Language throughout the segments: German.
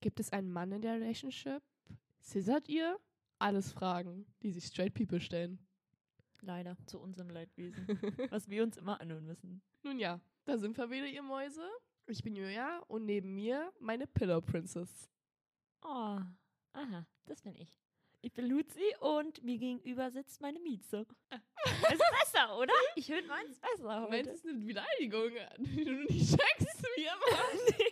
Gibt es einen Mann in der Relationship? Scissert ihr? Alles Fragen, die sich straight people stellen. Leider, zu unserem Leidwesen. was wir uns immer anhören müssen. Nun ja, da sind wir wieder, ihr Mäuse. Ich bin Julia und neben mir meine Pillow Princess. Oh, aha, das bin ich. Ich bin Luzi und mir gegenüber sitzt meine Mieze. ist besser, oder? Ich finde meins besser heute. Meins ist eine Beleidigung, die du nicht checkst, wie immer.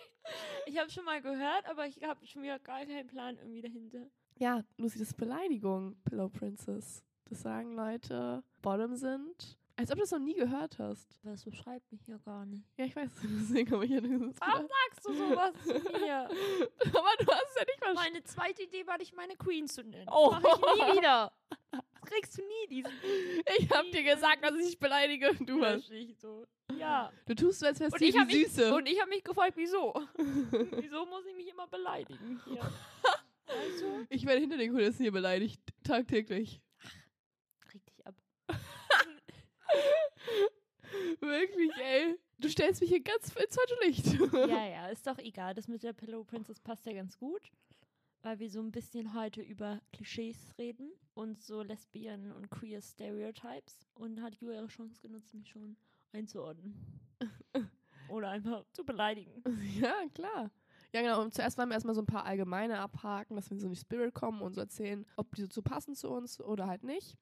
Ich habe schon mal gehört, aber ich habe schon wieder gar keinen Plan irgendwie dahinter. Ja, Lucy, das ist Beleidigung, Pillow Princess. Das sagen Leute, Bottom sind. Als ob du das noch nie gehört hast. Aber das beschreibt mich ja gar nicht. Ja, ich weiß, deswegen habe ich ja dieses Warum sagst du sowas zu mir? Aber du hast ja nicht mal. Meine zweite Idee war, dich meine Queen zu nennen. Oh. Mach ich nie wieder. Kriegst du nie, diesen. Ich habe dir gesagt, dass ich dich beleidige und du hast. nicht so. Ja. Du tust so, als wärst du die hab mich, Süße. und ich habe mich gefragt, wieso? wieso muss ich mich immer beleidigen? Also, ich werde hinter den Kulissen hier beleidigt, tagtäglich. reg dich ab. Wirklich, ey. Du stellst mich hier ganz ins falsche Licht. Ja, ja, ist doch egal. Das mit der Pillow Princess passt ja ganz gut. Weil wir so ein bisschen heute über Klischees reden und so Lesbien und Queer Stereotypes. Und hat Julia ihre Chance genutzt, mich schon einzuordnen. Oder einfach zu beleidigen. Ja, klar. Ja, genau. Und zuerst wollen wir erstmal so ein paar allgemeine abhaken, dass wir so in die Spirit kommen und so erzählen, ob die so passen zu uns oder halt nicht.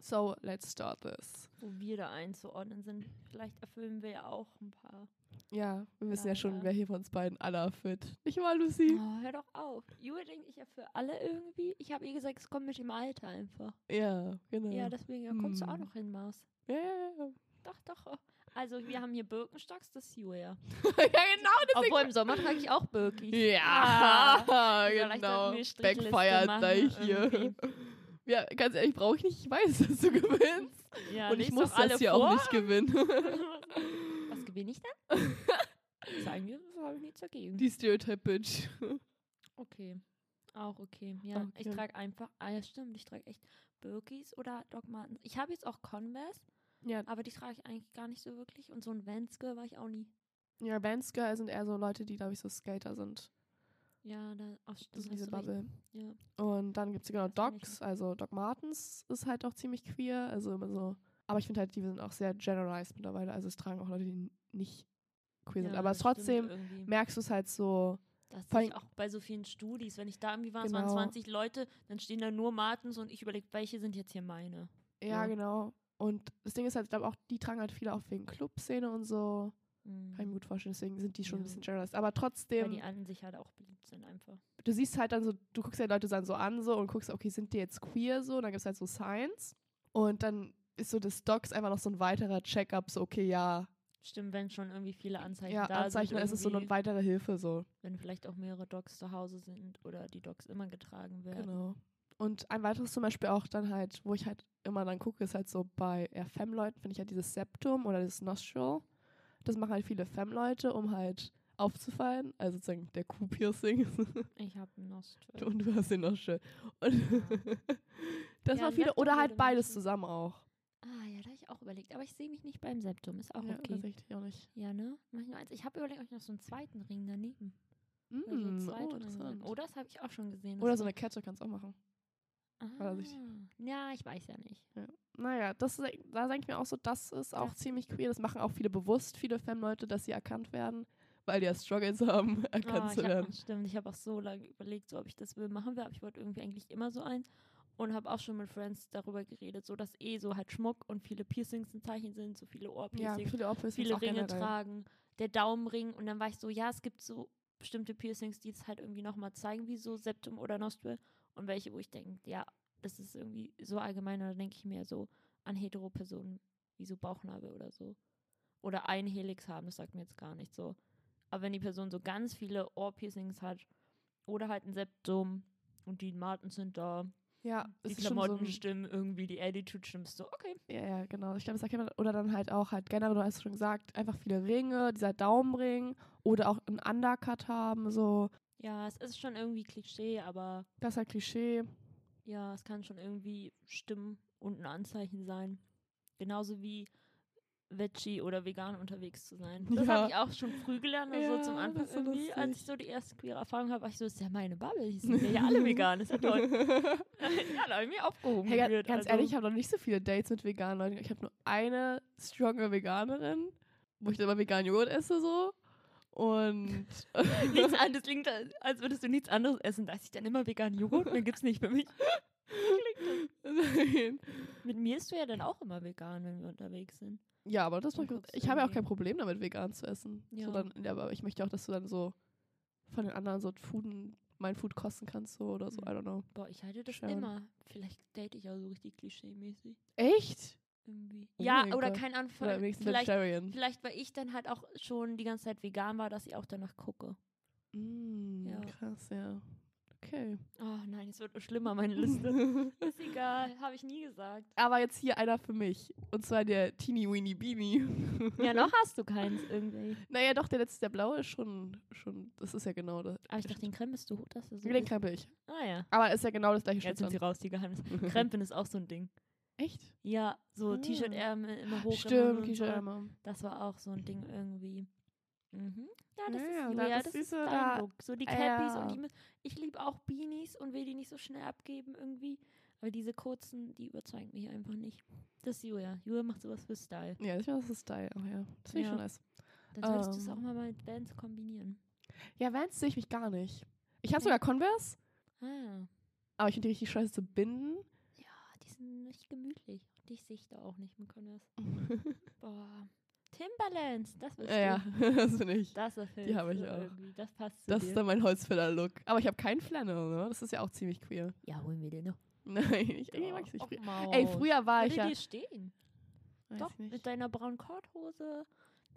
So, let's start this. Wo wir da einzuordnen sind. Vielleicht erfüllen wir ja auch ein paar. Ja, wir wissen ja schon, Leider. wer hier von uns beiden alle erfüllt. Nicht wahr, Lucy? Oh, hör doch auf. Julia denkt, ich erfülle alle irgendwie. Ich habe ihr gesagt, es kommt mit dem Alter einfach. Ja, genau. Ja, deswegen ja, kommst du auch Hm. noch hin, Maus. ja, ja, ja. Doch, doch. Also, wir haben hier Birkenstocks, das ist Julia. ja, genau. Obwohl im Sommer trage ich auch Birkis. Ja, Ah, genau. machen gleich hier. irgendwie. Ja, ganz ehrlich, brauche ich nicht. Ich weiß, dass du gewinnst. Ja, Und ich muss das hier vor. auch nicht gewinnen. Was gewinne ich dann? Sagen wir, das habe ich nichts dagegen. Die Stereotype-Bitch. Okay. Auch okay. Ja, ich Okay. trage einfach, ah ja stimmt, ich trage echt Birkis oder Doc Martens. Ich habe jetzt auch Converse, Ja, aber die trage ich eigentlich gar nicht so wirklich. Und so ein Vanske war ich auch nie. ja Bandskirl sind eher so Leute, die, glaube ich, so Skater sind. Ja, da auch Das ist diese. Bubble. Ja. Und dann gibt es genau Docs, also Doc Martens ist halt auch ziemlich queer, also immer so. Aber ich finde halt, die sind auch sehr generalized mittlerweile. Also es tragen auch Leute, die nicht queer sind. Ja, Aber das stimmt trotzdem merkst du es halt so. Das allem- auch bei so vielen Studis. Wenn ich da irgendwie war, es waren Genau. 20 Leute, dann stehen da nur Martens und ich überlege, welche sind jetzt hier meine. Ja, Ja. genau. Und das Ding ist halt, ich glaube auch, die tragen halt viele auch wegen Clubszene und so. Mhm. Kann ich mir gut vorstellen, deswegen sind die schon ein Ja. bisschen generalized. Aber Weil trotzdem, die an sich halt auch beliebt sind einfach. du siehst halt dann so, du guckst ja Leute dann so an so und guckst, okay, sind die jetzt queer so? Und dann gibt es halt so Science. Und dann ist so das Docs einfach noch so ein weiterer Check-up, so, okay, ja, Stimmt, wenn schon irgendwie viele Anzeichen ja, da Anzeichen, sind. ist es so eine weitere Hilfe so. wenn vielleicht auch mehrere Docs zu Hause sind oder die Docs immer getragen werden. Genau. Und ein weiteres zum Beispiel auch dann halt, wo ich halt immer dann gucke, ist halt so bei eher Femme-Leuten, finde ich halt dieses Septum oder dieses Nostril. Das machen halt viele Femme-Leute, um halt aufzufallen. Also sozusagen der Q-Piercing. Ich habe ein Nostril. Und du hast den Nostril. Und das Ja, machen viele. Oder halt beides zusammen auch. Ah ja, da habe ich auch überlegt. Aber ich sehe mich nicht beim Septum. Ist auch ja, okay. tatsächlich auch nicht. Ja, ne? Mach ich nur eins. Ich habe überlegt, ob ich noch so einen zweiten Ring daneben. Mm, Oder so oh, zweite Ringe sind. interessant. Oh, das habe ich auch schon gesehen. Oder so war- eine Kette kannst du auch machen. Ah, ich. ja, ich weiß ja nicht. Naja, das ist, da denke ich mir auch so, das ist auch Ja. ziemlich queer. Das machen auch viele bewusst, viele Femme-Leute, dass sie erkannt werden, weil die ja Struggles haben, erkannt Ah, zu ich hab, werden. stimmt, ich habe auch so lange überlegt, so ob ich das will machen will, aber ich wollte irgendwie eigentlich immer so eins und habe auch schon mit Friends darüber geredet, so dass eh so halt Schmuck und viele Piercings ein Zeichen sind, so viele Ja, Ohrpiercings, viele Opfer viele Ringe tragen, der Daumenring und dann war ich so, ja, es gibt so bestimmte Piercings, die es halt irgendwie nochmal zeigen, wie so Septum oder Nostril und welche, wo ich denke, ja, das ist irgendwie so allgemein, dann denke ich mir so an Hetero-Personen, wie so Bauchnabel oder so. Oder ein Helix haben, das sagt mir jetzt gar nicht so. Aber wenn die Person so ganz viele Ohrpiercings hat oder halt ein Septum und die Martens sind da, Ja, die so Klamotten ein, stimmen irgendwie, die Attitude stimmt, so, okay. ja, ja, genau. Ich glaube, das erkennt man. Oder dann halt auch halt generell, du hast schon gesagt, einfach viele Ringe, dieser Daumenring oder auch ein Undercut haben, so. Ja, es ist schon irgendwie Klischee, aber Das ist halt Klischee. ja, es kann schon irgendwie stimmen und ein Anzeichen sein. Genauso wie Veggie oder vegan unterwegs zu sein. Das Ja. habe ich auch schon früh gelernt, also Ja, zum Anfang das irgendwie, als ich so die erste queere Erfahrung habe, war ich so, das ist ja meine Bubble, hier sind ja alle vegan, ist ja toll. ja, da habe ich mich aufgehoben Hey, gefühlt. ganz also. ehrlich, ich habe noch nicht so viele Dates mit veganen Leuten. Ich habe nur eine stronge Veganerin, wo ich dann immer veganen Joghurt esse so. Und nichts anderes klingt, als würdest du nichts anderes essen. Da esse ich dann immer vegan Joghurt, mehr gibt's nicht für mich. Mit mir isst du ja dann auch immer vegan, wenn wir unterwegs sind. Ja, aber das ich. Ich habe ja auch kein Problem damit, vegan zu essen. Ja. So dann, ja, aber ich möchte auch, dass du dann so von den anderen so Fooden, mein Food kosten kannst so oder so. Mhm. I don't know. Boah, ich halte das Schauen. immer. Vielleicht date ich auch so richtig klischee-mäßig. Echt? Irgendwie. Oh ja, oder Gott. kein Oder Anfang. wenigstens Vielleicht, Vegetarian. vielleicht, weil ich dann halt auch schon die ganze Zeit vegan war, dass ich auch danach gucke. Mm, Ja. Krass, ja. Okay. Oh nein, es wird schlimmer, meine Liste. Ist egal, habe ich nie gesagt. aber jetzt hier einer für mich. Und zwar der Teeny Weeny Beanie. Ja, noch hast du keins irgendwie. Naja, doch, der letzte, der blaue ist schon, schon, das ist ja genau das. Aber ich dachte, den krempelst du, dass er so Den krempel ich. Ah ja. Aber ist ja genau das gleiche Jetzt sind sie raus, die Geheimnisse. Krempeln ist auch so ein Ding. Echt? Ja, so Ah. T-Shirt-Ärmel immer hoch. Stimmt, und so. T-Shirt-Ärmel. Das war auch so ein Ding irgendwie. Mhm. Ja, das Ja, ist ja, Julia, da- das, das ist dein da- Look. So die Ja. Cappies und die ich liebe auch Beanies und will die nicht so schnell abgeben irgendwie. Aber diese kurzen, die überzeugen mich einfach nicht. Das ist Julia. Julia macht sowas für Style. Ja, ich weiß, das ist Style. Oh ja, das finde ich Ja. schon nice. Dann solltest du es Ähm. auch mal mit Bands kombinieren. Ja, Vans sehe ich mich gar nicht. Ich habe sogar Converse, Ah. aber ich finde die richtig scheiße zu binden. Nicht gemütlich. Dich sehe ich da auch nicht mit Converse. Boah. Timberlands, das willst ja, ja, das finde ich. Das erfüllt Die habe ich auch. irgendwie. Das passt zu Das dir. ist dann mein Holzfäller-Look. Aber ich habe keinen Flannel, ne? Das ist ja auch ziemlich queer. ja, holen wir den noch. Nein, ich, mag ich nicht. Früher. Maus. Ey, früher war ich Würde ja. dir stehen. Weiß Doch, ich nicht. mit deiner braunen Korthose,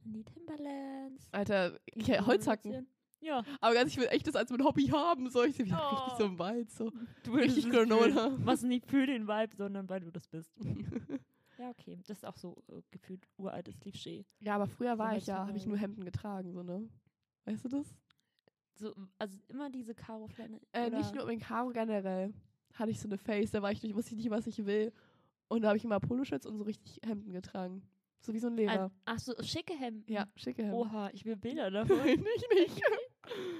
dann die Timberlands. Alter, ich, Holzhacken. Ja, Aber ganz, ich will echt das als mein Hobby haben. So, ich sehe mich Oh. richtig so im Wald. So. du Richtig fühlen. Granola. Was nicht für den Vibe, sondern weil du das bist. Ja, okay. Das ist auch so äh, gefühlt uraltes Klischee. ja, aber früher So war ich ja, habe ich heutzutage. nur Hemden getragen, so, ne? Weißt du das? So, also immer diese Karo-Flanne. Äh, nicht nur mit Karo generell. Hatte ich so eine Face, da war ich nicht, wusste ich nicht, was ich will. Und da habe ich immer Poloshirts und so richtig Hemden getragen. So wie so ein Lehrer. Ah, Ach so, schicke Hemden. ja, schicke Hemden. Oha, ich will Bilder davon. Ich nicht.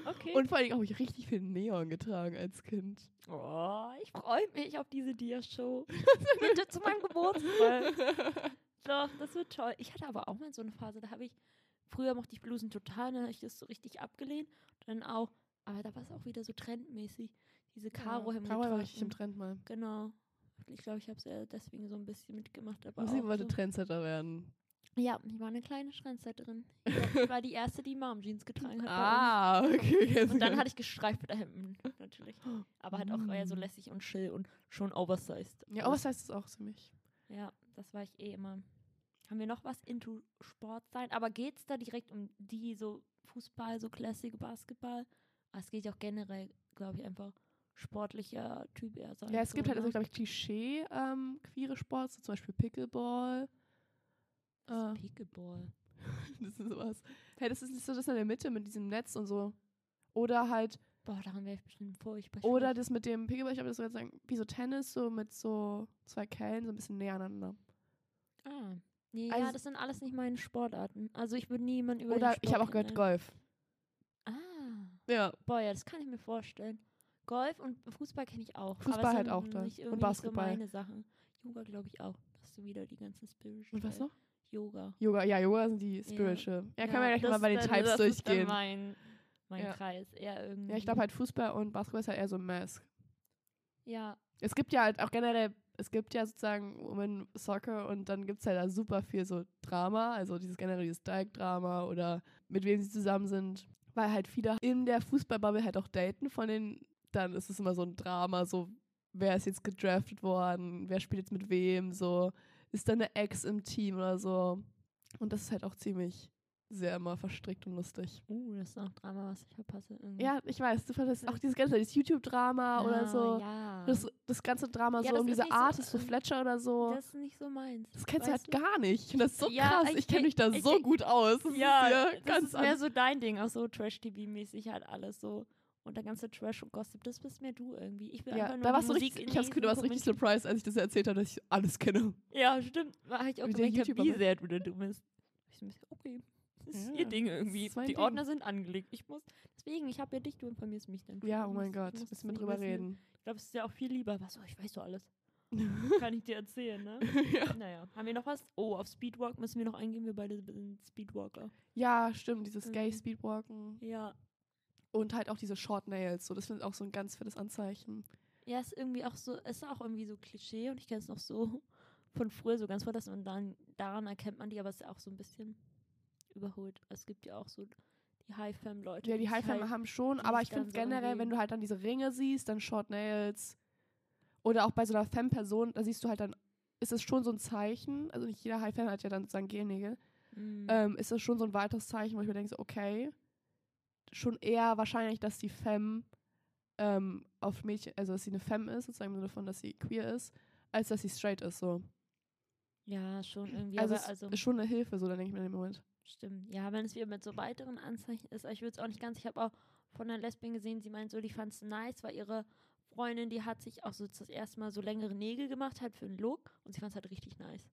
Okay. Und vor allem habe ich richtig viel Neon getragen als Kind. oh, ich freue mich auf diese Dia-Show. Bitte zu meinem Geburtstag. Doch, das wird toll. Ich hatte aber auch mal so eine Phase, da habe ich, früher mochte ich Blusen total, dann habe ich das so richtig abgelehnt. Dann auch, aber da war es auch wieder so trendmäßig. Diese Karo-Hemden. Karo war richtig im Trend mal. Genau. Ich glaube, ich habe es ja deswegen so ein bisschen mitgemacht. Aber Musik wollte so. Trendsetter werden. Ja, ich war eine kleine Trendsetterin. Ich war- ich war die erste, die Mom-Jeans getragen hat. Ah, okay. Und dann hatte ich gestreifte Hemden, natürlich. Aber halt auch eher so Mm. lässig und chill und schon oversized. Ja, aber was heißt das auch für mich? Ja, das war ich eh immer. Haben wir noch was into Sport sein? Aber geht es da direkt um die so Fußball, so Classic Basketball? Ah, es geht ja auch generell, glaube ich, einfach sportlicher Typ eher sein. Ja, es gibt so, halt, also, ne? glaube ich, Klischee ähm, queere Sports, so zum Beispiel Pickleball. Äh, ist Pickleball. das ist sowas. Hey, das ist nicht so das in der Mitte mit diesem Netz und so. Oder halt, Boah, daran wäre ich bestimmt furchtbar. oder schlecht. das mit dem Pickleball, ich würde das so jetzt sagen, wie so Tennis, so mit so zwei Kellen, so ein bisschen näher aneinander. Ah. Nee, Also- ja, das sind alles nicht meine Sportarten. Also ich würde niemanden über Oder ich habe auch gehört kennenlernen. Golf. Ah. Ja, Boah, ja, das kann ich mir vorstellen. Golf und Fußball kenne ich auch. Fußball halt auch da. Und Basketball. So meine Sachen. Yoga glaube ich auch. Das ist so wieder die ganzen Spiritual. und was noch? Yoga. Yoga, ja, Yoga sind die Spiritual. Ja, können wir gleich mal bei den Types das Ist dann durchgehen. mein mein Ja. Kreis. Eher irgendwie. Ja, ich glaube halt Fußball und Basketball ist halt eher so Mask. Ja, Es gibt ja halt auch generell, es gibt ja sozusagen Women Soccer und dann gibt es halt da super viel so Drama, also dieses generell dieses Dreieck-Drama oder mit wem sie zusammen sind, weil halt viele in der Fußballbubble halt auch daten von den, dann ist es immer so ein Drama, so wer ist jetzt gedraftet worden, wer spielt jetzt mit wem, so ist da eine Ex im Team oder so. Und das ist halt auch ziemlich sehr immer verstrickt und lustig. uh, das ist auch Drama, was ich verpasse. Irgendwie. Ja, ich weiß, du fandest auch dieses ganze, dieses YouTube-Drama oder Ah, so. Ja. Das, das ganze Drama Ja, so um ist diese nicht Artist, so ähm, Fletcher oder so. das ist nicht so meins. Das kennst du weißt halt gar nicht. Ich finde das so Ja, krass. ich Ich kenne kenn- mich da ich so kenn- gut aus. Das Ja, ist ja das ganz ist mehr so dein Ding, auch so Trash-TV-mäßig halt alles so. Und der ganze Trash und Gossip, das bist mehr du irgendwie. Ich will Ja, einfach nur da warst du richtig, ich hab's Gefühl, du warst richtig surprised, als ich das erzählt habe, dass ich alles kenne. Ja, stimmt. War ich auch Wie der gemerkt, hab, wie bist. sehr du da dumm bist. Ich so ein bisschen, okay. Das ist Ja, ihr Ding irgendwie. Die Ding. Ordner sind angelegt. Ich muss, deswegen, ich habe ja dich, du informierst mich dann. Ja, oh mein Gott, müssen wir drüber reden. Ich glaube, es ist ja auch viel lieber. Was, oh, ich weiß doch alles. Kann ich dir erzählen, ne? ja. Naja, haben wir noch was? Oh, auf Speedwalk müssen wir noch eingehen. Wir beide sind Speedwalker. ja, stimmt, dieses Mhm. Gay Speedwalken Ja. Und halt auch diese Short Nails, so das finde ich auch so ein ganz fettes Anzeichen. Ja, ist irgendwie auch so, ist auch irgendwie so Klischee und ich kenne es noch so von früher so ganz vor, dass man dann, daran erkennt man die, aber es ist ja auch so ein bisschen überholt. Es gibt ja auch so die High-Fam-Leute. Ja, die High-Fam halt- haben schon, aber ich finde so generell, wenn du halt dann diese Ringe siehst, dann Short Nails oder auch bei so einer Femme-Person, da siehst du halt dann, ist es schon so ein Zeichen, also nicht jeder High-Fan hat ja dann sozusagen Gelnägel, Mhm. ähm, ist das schon so ein weiteres Zeichen, wo ich mir denke, so, okay, schon eher wahrscheinlich, dass die Femme ähm, auf Mädchen, also dass sie eine Femme ist, sozusagen im Sinne von, dass sie queer ist, als dass sie straight ist, so. ja, schon irgendwie. also, aber also ist schon eine Hilfe, so, dann denke ich mir in dem Moment. Stimmt. Ja, wenn es wieder mit so weiteren Anzeichen ist, ich würde es auch nicht ganz. Ich habe auch von einer Lesbien gesehen, sie meint so, die fand es nice, weil ihre Freundin, die hat sich auch so das erste Mal so längere Nägel gemacht, halt für einen Look und sie fand es halt richtig nice.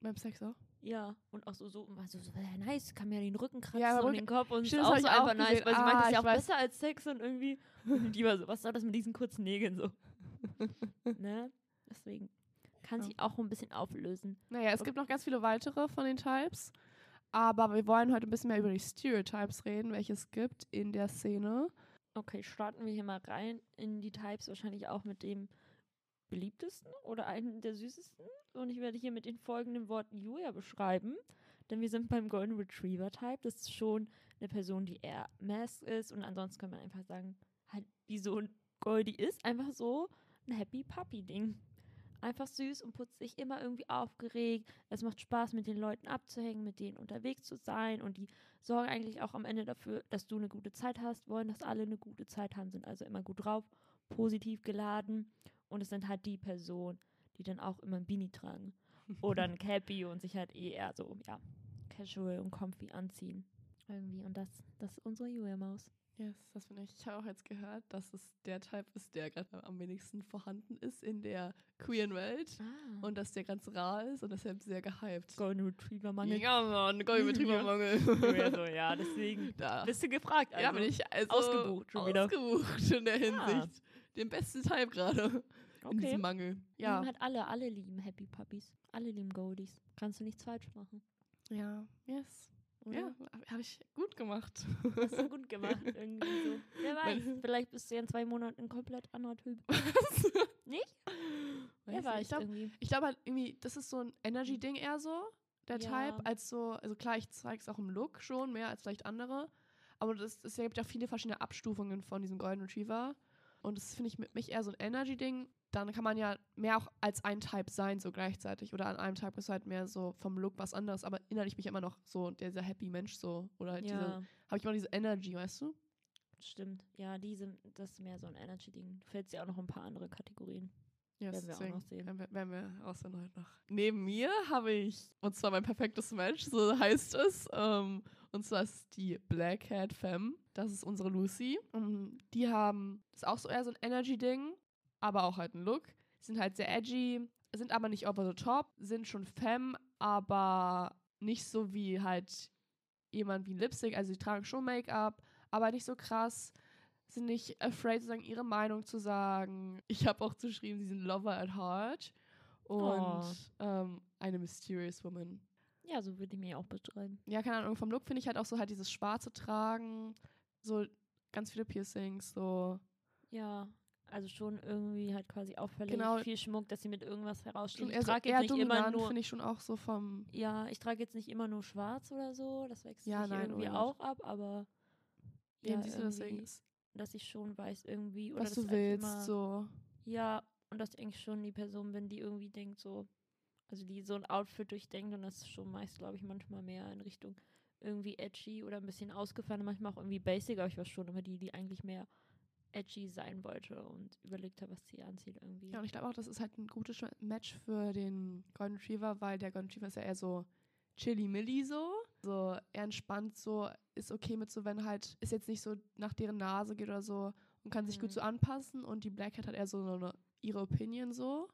Beim Sex auch. Ja, und auch so, so, also so ja, nice, kann mir den Rücken kratzen Ja, und den Kopf und Stimmt, ist auch so ich auch einfach nice, weil sie Ah, meint, das ist ich ja auch weiß. besser als Sex und irgendwie, und die war so, was soll das mit diesen kurzen Nägeln so? ne? Deswegen kann Ja. sich auch ein bisschen auflösen. Naja, es gibt noch ganz viele weitere von den Types. Aber wir wollen heute ein bisschen mehr über die Stereotypes reden, welche es gibt in der Szene. Okay, starten wir hier mal rein in die Types, wahrscheinlich auch mit dem beliebtesten oder einem der süßesten. Und ich werde hier mit den folgenden Worten Julia beschreiben, denn wir sind beim Golden Retriever Type. Das ist schon eine Person, die eher Mask ist und ansonsten kann man einfach sagen, halt wie so ein Goldie ist, einfach so ein Happy Puppy Ding. Einfach süß und putzig, immer irgendwie aufgeregt. Es macht Spaß, mit den Leuten abzuhängen, mit denen unterwegs zu sein und die sorgen eigentlich auch am Ende dafür, dass du eine gute Zeit hast, wollen, dass alle eine gute Zeit haben, sind also immer gut drauf, positiv geladen und es sind halt die Personen, die dann auch immer ein Beanie tragen oder ein Cappy und sich halt eh eher so, ja, casual und comfy anziehen. Irgendwie und das, das ist unsere Julia-Maus. Yes, das finde ich. Ich habe auch jetzt gehört, dass es der Typ ist, der gerade am wenigsten vorhanden ist in der queeren Welt. Ah. Und dass der ganz rar ist und deshalb sehr gehypt. Golden Retriever Mangel. Ja, Mann, Goldbetriebermangel. Julia so, ja, deswegen da. bist du gefragt. Also. ja, bin ich also ausgebucht schon wieder. ausgebucht in der Hinsicht. Den besten Typ gerade in Okay. diesem Mangel. Ja. Ja. halt alle, alle lieben Happy Puppies. Alle lieben Goldies. Kannst du nichts falsch machen. Ja, yes. Oder? Ja, habe ich gut gemacht. Hast du gut gemacht. Irgendwie so. Wer weiß, vielleicht bist du ja in zwei Monaten ein komplett anderer Typ. Nicht? Wer Weiß weiß nicht. Ich glaube irgendwie. ich glaub halt irgendwie, das ist so ein Energy-Ding eher so, der Ja. Type, als so, also klar, ich zeige es auch im Look schon, mehr als vielleicht andere. Aber das, es gibt ja viele verschiedene Abstufungen von diesem Golden Retriever. Und das finde ich mit mich eher so ein Energy-Ding. Dann kann man ja mehr auch als ein Type sein, so gleichzeitig. Oder an einem Type ist halt mehr so vom Look was anderes. Aber innerlich bin ich immer noch so dieser happy Mensch so. Oder halt diese, Ja, habe ich immer diese Energy, weißt du? stimmt. Ja, diese, das ist mehr so ein Energy-Ding. Du fällst ja auch noch ein paar andere Kategorien. Yes, Werden wir auch noch sehen. Werden wir, werden wir heute noch. Neben mir habe ich, und zwar mein perfektes Match, so heißt es. Ähm, und zwar ist die Black Cat Femme. Das ist unsere Lucy. Ähm, die haben, ist auch so eher so ein Energy-Ding, aber auch halt ein Look. Sind halt sehr edgy, sind aber nicht over the top, sind schon Femme, aber nicht so wie halt jemand wie Lipstick. Also sie tragen schon Make-up, aber nicht so krass sind nicht afraid, sozusagen ihre Meinung zu sagen. Ich habe auch geschrieben, sie sind Lover at Heart und Oh. ähm, eine Mysterious Woman. Ja, so würde ich mir auch beschreiben. Ja, keine Ahnung, vom Look finde ich halt auch so halt dieses schwarze Tragen, so ganz viele Piercings, so Ja, also schon irgendwie halt quasi auffällig. Genau. Viel Schmuck, dass sie mit irgendwas herausstehen. Ich trage jetzt nicht immer nur finde ich schon auch so vom, Ja, ich trage jetzt nicht immer nur schwarz oder so, das wechselt Ja, nein, irgendwie auch ab, aber ja, du, deswegen, irgendwie, ist, dass ich schon weiß irgendwie oder was du willst, immer, so. ja, und dass ich eigentlich schon die Person bin, die irgendwie denkt so, also die so ein Outfit durchdenkt und das ist schon meist, glaube ich, manchmal mehr in Richtung irgendwie edgy oder ein bisschen ausgefallen, manchmal auch irgendwie basic, aber ich war schon immer die, die eigentlich mehr edgy sein wollte und überlegt hat, was sie anzieht irgendwie. Ja, und ich glaube auch, das ist halt ein gutes Match für den Golden Retriever, weil der Golden Retriever ist ja eher so chilly-milli so. So eher entspannt so, ist okay mit so, wenn halt, ist jetzt nicht so nach deren Nase geht oder so. und kann sich gut Mhm. so anpassen und die Black Cat hat eher so eine, ihre Opinion so.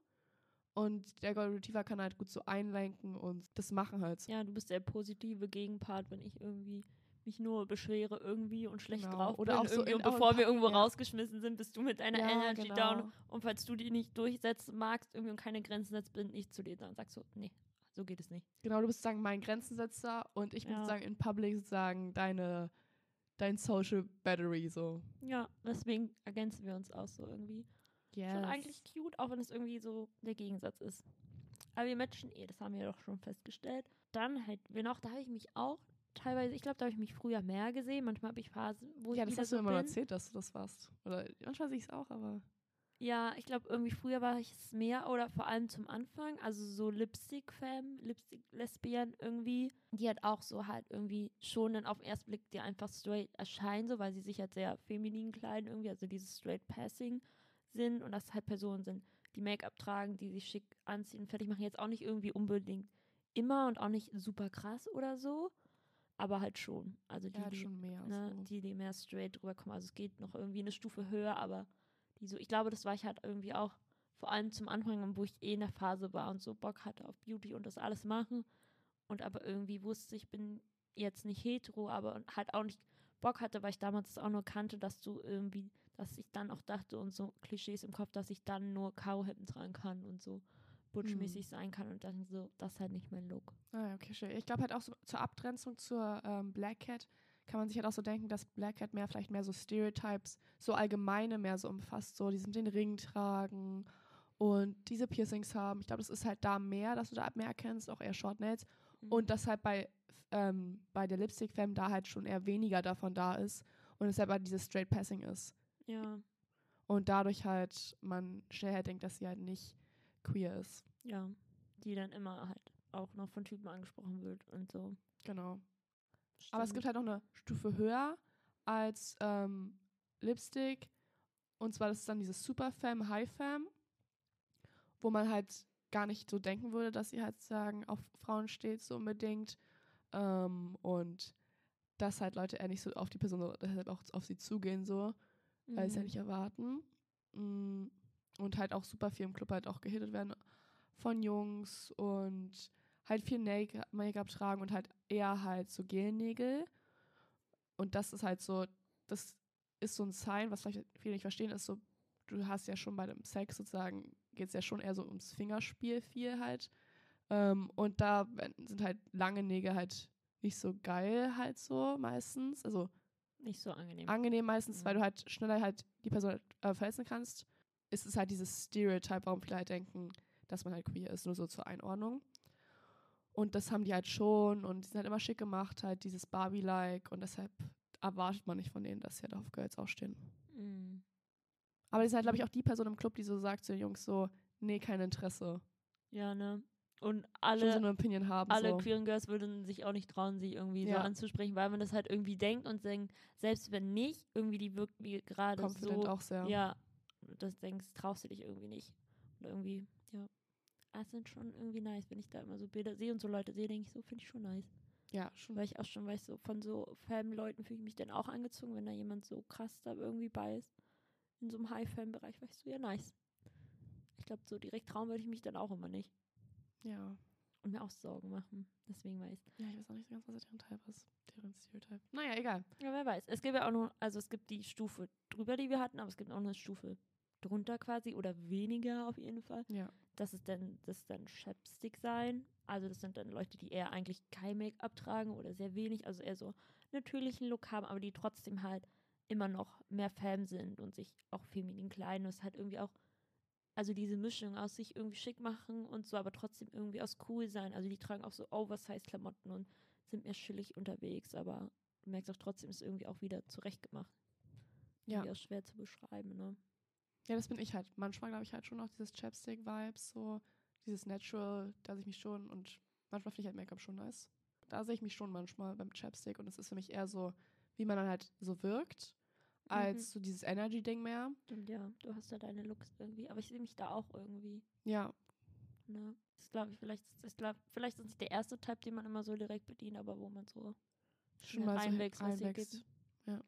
Und der Golden Retriever kann halt gut so einlenken und das machen halt. Ja, du bist der positive Gegenpart, wenn ich irgendwie mich nur beschwere irgendwie und schlecht Genau. drauf Oder bin auch so irgendwie in- und bevor wir irgendwo ja. rausgeschmissen sind, bist du mit deiner Ja, Energy genau. down und falls du die nicht durchsetzen magst irgendwie und keine Grenzen setzt, bin ich zu dir da und sag so, nee, so geht es nicht. Genau, du bist sozusagen mein Grenzensetzer und ich bin Ja. sozusagen in Public sozusagen deine, dein Social Battery so. Ja, deswegen ergänzen wir uns auch so irgendwie. Schon eigentlich cute, auch wenn es irgendwie so der Gegensatz ist. Aber wir matchen eh, das haben wir doch schon festgestellt. Dann hätten wir noch, da habe ich mich auch teilweise, ich glaube, da habe ich mich früher mehr gesehen. Manchmal habe ich Phasen, wo Ja, ich das wieder hast so du mal bin. erzählt, dass du das warst. Oder manchmal sehe ich es auch, aber. Ja, ich glaube, irgendwie früher war ich es mehr oder vor allem zum Anfang, also so Lipstick-Fam, Lipstick-Lesbian irgendwie, die halt auch so halt irgendwie schon dann auf den ersten Blick dir einfach straight erscheinen, so weil sie sich halt sehr feminin kleiden irgendwie, also dieses straight Passing sind und das halt Personen sind, die Make-up tragen, die sich schick anziehen und fertig machen, jetzt auch nicht irgendwie unbedingt immer und auch nicht super krass oder so, aber halt schon. Also die, Ja, halt die schon mehr. ne, so. die, die mehr straight drüber kommen. Also es geht noch irgendwie eine Stufe höher, aber die so, ich glaube, das war ich halt irgendwie auch vor allem zum Anfang, wo ich eh in der Phase war und so Bock hatte auf Beauty und das alles machen und aber irgendwie wusste, ich bin jetzt nicht hetero, aber halt auch nicht Bock hatte, weil ich damals das auch nur kannte, dass du irgendwie, dass ich dann auch dachte und so Klischees im Kopf, dass ich dann nur Karohemden tragen kann und so butchmäßig sein kann und dann so, das ist halt nicht mein Look. Ah, ja, okay, schön. Ich glaube halt auch so zur Abgrenzung zur ähm, Black Cat kann man sich halt auch so denken, dass Black Cat mehr vielleicht mehr so Stereotypes, so allgemeine mehr so umfasst, so die sind den Ring tragen und diese Piercings haben. Ich glaube, das ist halt da mehr, dass du da mehr erkennst, auch eher Short Nails. Mhm. Und dass halt bei, ähm, bei der Lipstick Femme da halt schon eher weniger davon da ist und es halt dieses Straight Passing ist. ja, Und dadurch halt man schnell halt denkt, dass sie halt nicht queer ist. ja, die dann immer halt auch noch von Typen angesprochen wird und so. Genau. Aber es Stimmt. gibt halt noch eine Stufe höher als ähm, Lipstick. Und zwar das ist dann dieses Super Femme, High Femme, wo man halt gar nicht so denken würde, dass sie halt sagen, auf Frauen steht so unbedingt. Ähm, und dass halt Leute eher nicht so auf die Person, so, deshalb auch auf sie zugehen, so, weil sie es ja Mhm. nicht erwarten. Mm, Und halt auch super viel im Club halt auch gehittet werden von Jungs und halt viel Make- Make-up tragen und halt eher halt so Gelnägel. Und das ist halt so, das ist so ein Sign, was vielleicht viele nicht verstehen, ist so, du hast ja schon bei dem Sex sozusagen, geht es ja schon eher so ums Fingerspiel viel halt. Ähm, und da sind halt lange Nägel halt nicht so geil halt so meistens. Also Nicht so angenehm. angenehm meistens, weil Mhm. du halt schneller halt die Person äh, verletzen kannst. Ist es halt dieses Stereotype, warum viele halt denken, dass man halt queer ist, nur so zur Einordnung. Und das haben die halt schon und die sind halt immer schick gemacht, halt dieses Barbie-like und deshalb erwartet man nicht von denen, dass sie halt auf Girls ausstehen. Mhm. Aber die sind halt, glaube ich, auch die Person im Club, die so sagt zu den Jungs so, nee, kein Interesse. Ja, ne? Und alle, so eine Opinion haben. alle so. queeren Girls würden sich auch nicht trauen, sie irgendwie so Ja. anzusprechen, weil man das halt irgendwie denkt und denkt, selbst wenn nicht, irgendwie die wirkt wie gerade so. auch sehr. Ja, das denkst, traust du dich irgendwie nicht. Und irgendwie, ja. Ah, Es sind schon irgendwie nice, wenn ich da immer so Bilder sehe und so Leute sehe, denke ich so, finde ich schon nice. ja, schon. Weil ich auch schon weiß, so von so Fam-Leuten fühle ich mich dann auch angezogen, wenn da jemand so krass da irgendwie bei ist. In so einem High-Fam-Bereich, weißt du, ja, nice. Ich glaube, so direkt trauen würde ich mich dann auch immer nicht. Ja. Und mir auch Sorgen machen. Deswegen weiß. Ja, ich weiß auch nicht so ganz, was deren Type ist. Deren Stereotype. Naja, egal. Ja, wer weiß. Es gibt ja auch noch, also es gibt die Stufe drüber, die wir hatten, aber es gibt auch eine Stufe drunter quasi oder weniger auf jeden Fall. Ja. Das ist dann, das ist dann Chapstick sein. Also das sind dann Leute, die eher eigentlich kein Make-up tragen oder sehr wenig, also eher so natürlichen Look haben, aber die trotzdem halt immer noch mehr Fam sind und sich auch feminin kleiden. Und es halt irgendwie auch, also diese Mischung aus sich irgendwie schick machen und so, aber trotzdem irgendwie aus cool sein. Also die tragen auch so Oversize-Klamotten und sind mehr chillig unterwegs, aber du merkst auch trotzdem, ist irgendwie auch wieder zurechtgemacht. Ja. Irgendwie auch schwer zu beschreiben, ne? Ja, das bin ich halt. Manchmal glaube ich halt schon noch dieses Chapstick-Vibes, so dieses Natural, da sehe ich mich schon und manchmal finde ich halt Make-up schon nice. Da sehe ich mich schon manchmal beim Chapstick und es ist für mich eher so, wie man dann halt so wirkt, als so dieses Energy-Ding mehr. Stimmt, ja. Du hast ja deine Looks irgendwie, aber ich sehe mich da auch irgendwie. Ja, Ne? Das glaube ich, vielleicht, ist glaub, vielleicht ist nicht der erste Type, den man immer so direkt bedient, aber wo man so schon mal so reinwächst, sie reinwächst. Ja.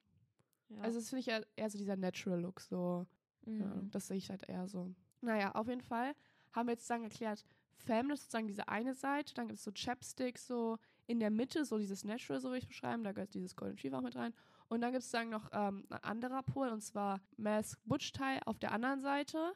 Ja. Also das finde ich eher, eher so dieser Natural Look, so. Mhm. Ja, das sehe ich halt eher so. Naja, auf jeden Fall haben wir jetzt dann geklärt, Femme ist sozusagen diese eine Seite, dann gibt es so Chapstick so in der Mitte, so dieses Natural, so würde ich beschreiben, da gehört dieses Golden Retriever auch mit rein. Und dann gibt es dann noch ähm, ein anderer Pol, und zwar Mask Butch Tie auf der anderen Seite.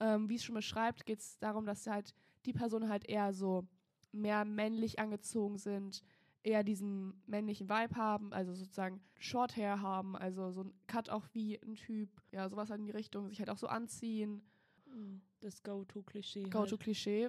Ähm, Wie es schon beschreibt, geht es darum, dass halt die Personen halt eher so mehr männlich angezogen sind, eher diesen männlichen Vibe haben, also sozusagen Short Hair haben, also so ein Cut auch wie ein Typ, ja, sowas halt in die Richtung, sich halt auch so anziehen. Mhm. Das Go-To-Klischee. halt. Go-To-Klischee.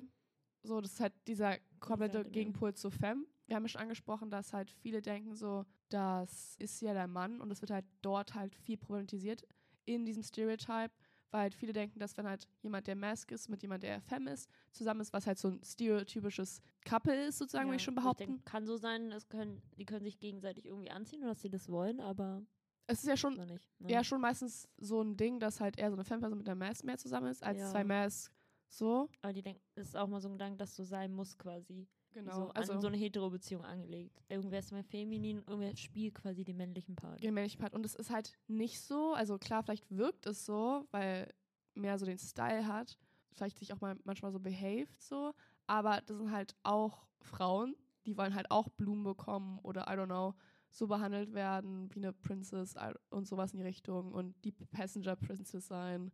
So, das ist halt dieser komplette. Gegenpol zu Femme. Wir haben ja schon angesprochen, dass halt viele denken so, das ist ja der Mann und das wird halt dort halt viel problematisiert in diesem Stereotype, weil halt viele denken, dass wenn halt jemand, der Mask ist, mit jemand, der Femme ist, zusammen ist, was halt so ein stereotypisches Couple ist, sozusagen, würde ich schon behaupten. denk, kann so sein, es können, die können sich gegenseitig irgendwie anziehen oder dass sie das wollen, aber es ist ja schon nicht. Ne? ja schon meistens so ein Ding, dass halt eher so eine Femme-Person mit einer Mask mehr zusammen ist, als Ja. zwei Masks so. Aber die denken, es ist auch mal so ein Gedanke, dass so sein muss quasi. Genau, So also an so eine Hetero-Beziehung angelegt. Irgendwer ist mal feminin, irgendwer spielt quasi den männlichen Part. den männlichen Part. Und es ist halt nicht so, also klar, vielleicht wirkt es so, weil mehr so den Style hat, vielleicht sich auch mal manchmal so behaved so, aber das sind halt auch Frauen, die wollen halt auch Blumen bekommen oder I don't know, so behandelt werden wie eine Princess und sowas in die Richtung und die Passenger Princess sein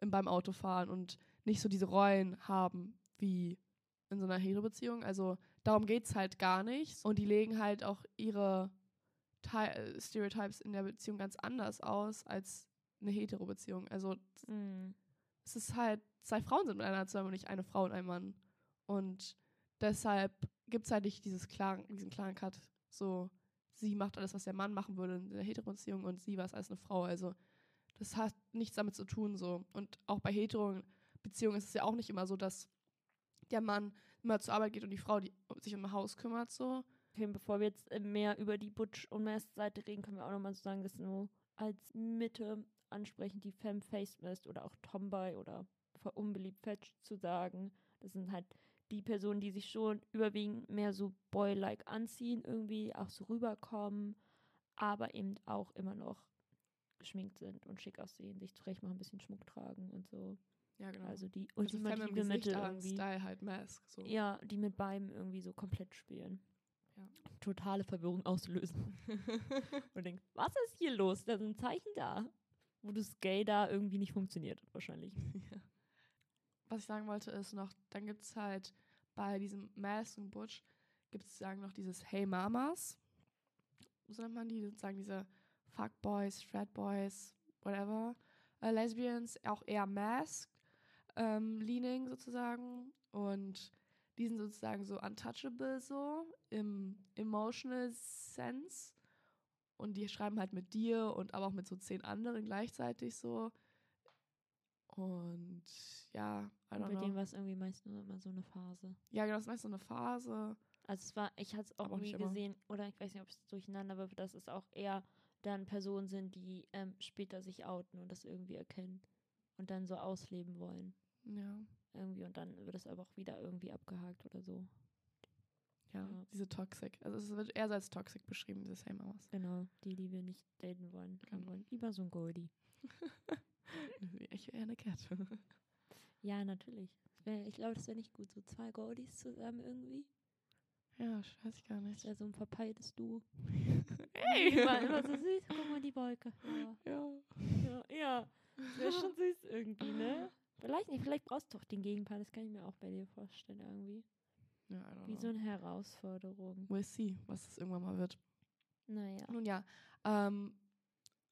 im- beim Autofahren und nicht so diese Rollen haben wie in so einer Hetero-Beziehung. Also darum geht es halt gar nicht. Und die legen halt auch ihre Te- Stereotypes in der Beziehung ganz anders aus als eine Hetero-Beziehung. Also Mhm. es ist halt, zwei Frauen sind miteinander zusammen und nicht eine Frau und ein Mann. Und deshalb gibt es halt nicht dieses klaren, diesen klaren Cut, so sie macht alles, was der Mann machen würde in der Hetero-Beziehung und sie war es als eine Frau. Also das hat nichts damit zu tun so. Und auch bei Hetero-Beziehungen ist es ja auch nicht immer so, dass der Mann immer zur Arbeit geht und die Frau, die sich um Haus kümmert, so. Okay, bevor wir jetzt mehr über die Butch- und Mast-Seite reden, können wir auch nochmal so sagen, dass nur als Mitte ansprechen, die Femme-Faced ist oder auch Tomboy oder unbeliebt fetch zu sagen. Das sind halt die Personen, die sich schon überwiegend mehr so boy-like anziehen, irgendwie auch so rüberkommen, aber eben auch immer noch geschminkt sind und schick aussehen, sich zurecht machen, ein bisschen Schmuck tragen und so. Ja, genau. Also die also ultimative Gesicht, Mitte irgendwie. Style halt Mask. So. Ja, die mit beidem irgendwie so komplett spielen. Ja. Totale Verwirrung auslösen. Und denkst, was ist hier los? Da sind Zeichen da. Wo das Gay da irgendwie nicht funktioniert, wahrscheinlich. Ja. Was ich sagen wollte ist noch, dann gibt es halt bei diesem Mask und Butch, gibt es sagen noch dieses Hey Mamas. So nennt man die, sozusagen diese Fuckboys, Fratboys, whatever. Äh, Lesbians, auch eher Mask ähm, leaning sozusagen. Und die sind sozusagen so untouchable so im emotional sense. Und die schreiben halt mit dir und aber auch mit so zehn anderen gleichzeitig so. Und ja, I Und bei know. denen war es irgendwie meist nur immer so eine Phase. Ja, genau, das ist meist so eine Phase. Also es war, ich hatte es auch auch nie gesehen, oder ich weiß nicht, ob es durcheinander wirfe, dass es auch eher dann Personen sind, die ähm, später sich outen und das irgendwie erkennen und dann so ausleben wollen. Ja, Irgendwie und dann wird es aber auch wieder irgendwie abgehakt oder so. ja, Ja. diese Toxic. Also es wird eher so als Toxic beschrieben, diese Same Hours. Genau, die, die wir nicht daten wollen. Genau. wollen lieber so ein Goldie. ich wäre eine Cat. Ja, natürlich. Das wär, ich glaube, das wäre nicht gut. So zwei Goldies zusammen irgendwie. ja, weiß ich gar Das nicht. wäre so ein verpeiltes Duo. Ey! Immer, immer so süß. Guck mal die Wolke. Ja, Ja. ja. ja. Das wäre schon süß irgendwie, ne? Vielleicht nicht. Vielleicht brauchst du doch den Gegenpart. Das kann ich mir auch bei dir vorstellen irgendwie. ja, I don't Wie know. so eine Herausforderung. We'll see, was es irgendwann mal wird. Naja. Nun ja, ähm,